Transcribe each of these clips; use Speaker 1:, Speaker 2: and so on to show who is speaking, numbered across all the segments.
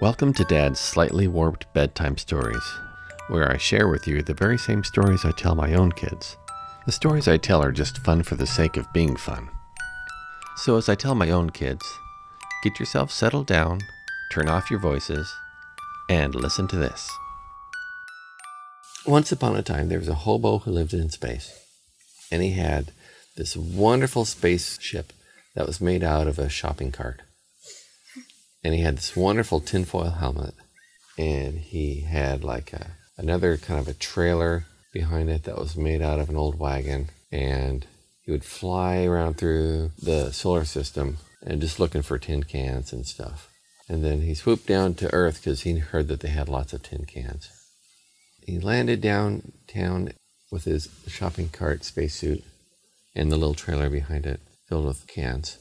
Speaker 1: Welcome to Dad's Slightly Warped Bedtime Stories, where I share with you the very same stories I tell my own kids. The stories I tell are just fun for the sake of being fun. So, as I tell my own kids, get yourself settled down, turn off your voices, and listen to this. Once upon a time, there was a hobo who lived in space, and he had this wonderful spaceship that was made out of a shopping cart and he had this wonderful tinfoil helmet, and he had like a another kind of a trailer behind it that was made out of an old wagon, and he would fly around through the solar system and just looking for tin cans and stuff. And then he swooped down to Earth because he heard that they had lots of tin cans. He landed downtown with his shopping cart spacesuit and the little trailer behind it filled with cans.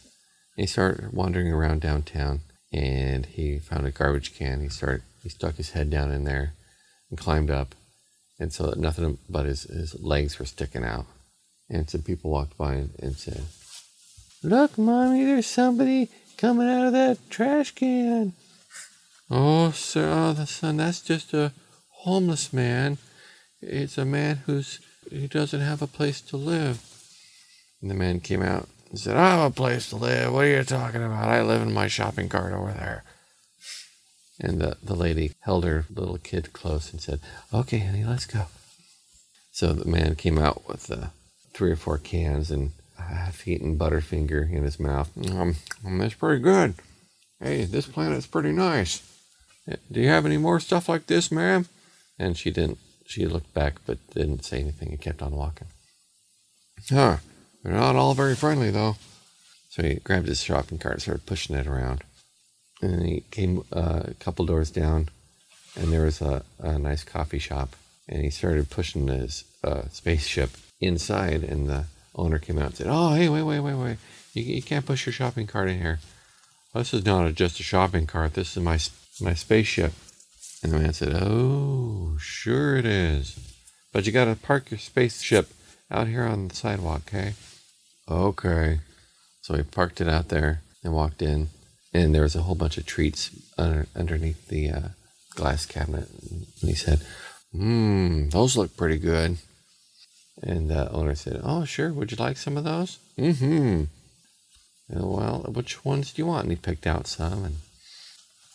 Speaker 1: And he started wandering around downtown and he found a garbage can. He started he stuck his head down in there and climbed up, and so that nothing but his, his legs were sticking out. And some people walked by and, and said, "Look, mommy, there's somebody coming out of that trash can." Oh, sir, oh, the son, that's just a homeless man. It's a man who's he doesn't have a place to live. And the man came out he said, I have a place to live. What are you talking about? I live in my shopping cart over there. And the, the lady held her little kid close and said, Okay, honey, let's go. So the man came out with uh, three or four cans and a half eaten Butterfinger in his mouth. Um, um, that's pretty good. Hey, this planet's pretty nice. Do you have any more stuff like this, ma'am? And she didn't. She looked back but didn't say anything and kept on walking. Huh. They're not all very friendly, though. So he grabbed his shopping cart and started pushing it around. And he came uh, a couple doors down, and there was a, a nice coffee shop. And he started pushing his uh, spaceship inside, and the owner came out and said, Oh, hey, wait, wait, wait, wait. You, you can't push your shopping cart in here. This is not a, just a shopping cart. This is my, my spaceship. And the man said, Oh, sure it is. But you got to park your spaceship out here on the sidewalk, okay? Okay. So we parked it out there and walked in, and there was a whole bunch of treats under, underneath the uh, glass cabinet. And he said, Mmm, those look pretty good. And the owner said, Oh, sure. Would you like some of those? Mm hmm. Well, which ones do you want? And he picked out some, and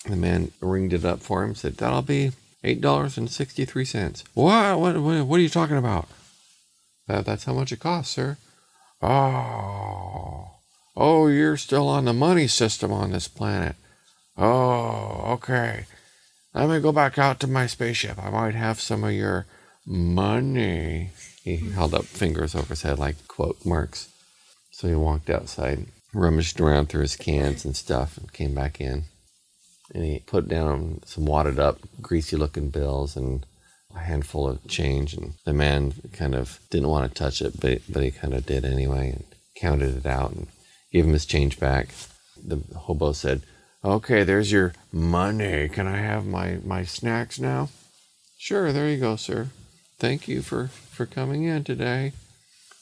Speaker 1: the man ringed it up for him. Said, That'll be $8.63. What? What, what, what are you talking about? That, that's how much it costs, sir. Oh, oh, you're still on the money system on this planet. Oh, okay. Let me go back out to my spaceship. I might have some of your money. He held up fingers over his head like quote marks. So he walked outside, rummaged around through his cans and stuff, and came back in. And he put down some wadded up, greasy looking bills and a handful of change, and the man kind of didn't want to touch it, but but he kind of did anyway, and counted it out and gave him his change back. The hobo said, "Okay, there's your money. Can I have my my snacks now?" Sure, there you go, sir. Thank you for for coming in today.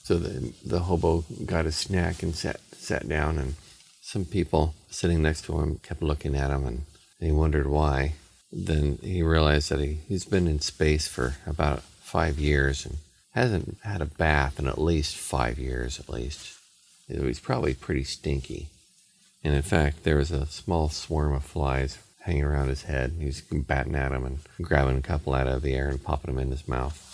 Speaker 1: So the the hobo got his snack and sat sat down, and some people sitting next to him kept looking at him, and he wondered why then he realized that he, he's been in space for about five years and hasn't had a bath in at least five years at least. He's probably pretty stinky. And in fact, there was a small swarm of flies hanging around his head. He was batting at them and grabbing a couple out of the air and popping them in his mouth.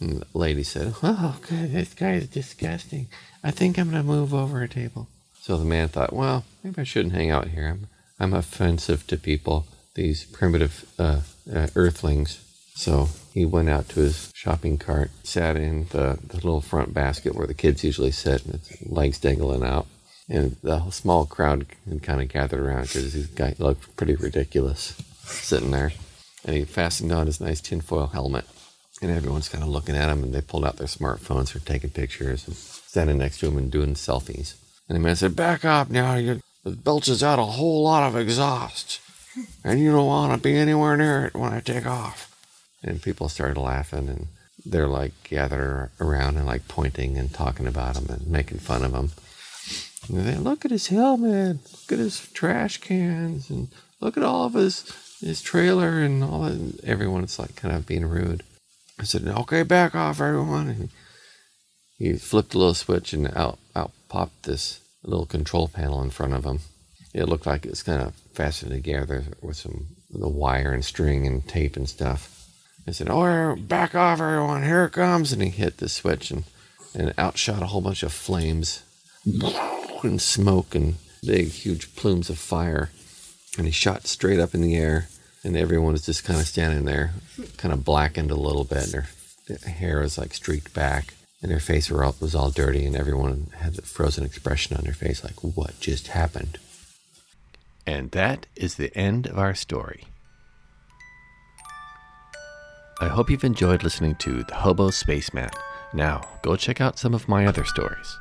Speaker 1: And the lady said, Oh, God, this guy is disgusting. I think I'm going to move over a table. So the man thought, Well, maybe I shouldn't hang out here. I'm, I'm offensive to people these primitive uh, uh, earthlings. So he went out to his shopping cart, sat in the, the little front basket where the kids usually sit, and legs dangling out. And the small crowd kind of gathered around because this guy looked pretty ridiculous sitting there. And he fastened on his nice tinfoil helmet. And everyone's kind of looking at him, and they pulled out their smartphones for taking pictures and standing next to him and doing selfies. And the man said, Back up now, you it belches out a whole lot of exhaust and you don't want to be anywhere near it when I take off. And people started laughing, and they're like gathered around and like pointing and talking about him and making fun of him. And they look at his helmet, look at his trash cans, and look at all of his his trailer and all that. Everyone's like kind of being rude. I said, okay, back off, everyone. And he flipped a little switch and out out popped this little control panel in front of him. It looked like it was kind of fastened together with some the wire and string and tape and stuff. I said, "Oh, back off, everyone! Here it comes!" And he hit the switch, and and out shot a whole bunch of flames and smoke and big, huge plumes of fire. And he shot straight up in the air, and everyone was just kind of standing there, kind of blackened a little bit. And their hair was like streaked back, and their face all, was all dirty, and everyone had a frozen expression on their face, like, "What just happened?"
Speaker 2: And that is the end of our story. I hope you've enjoyed listening to The Hobo Spaceman. Now, go check out some of my other stories.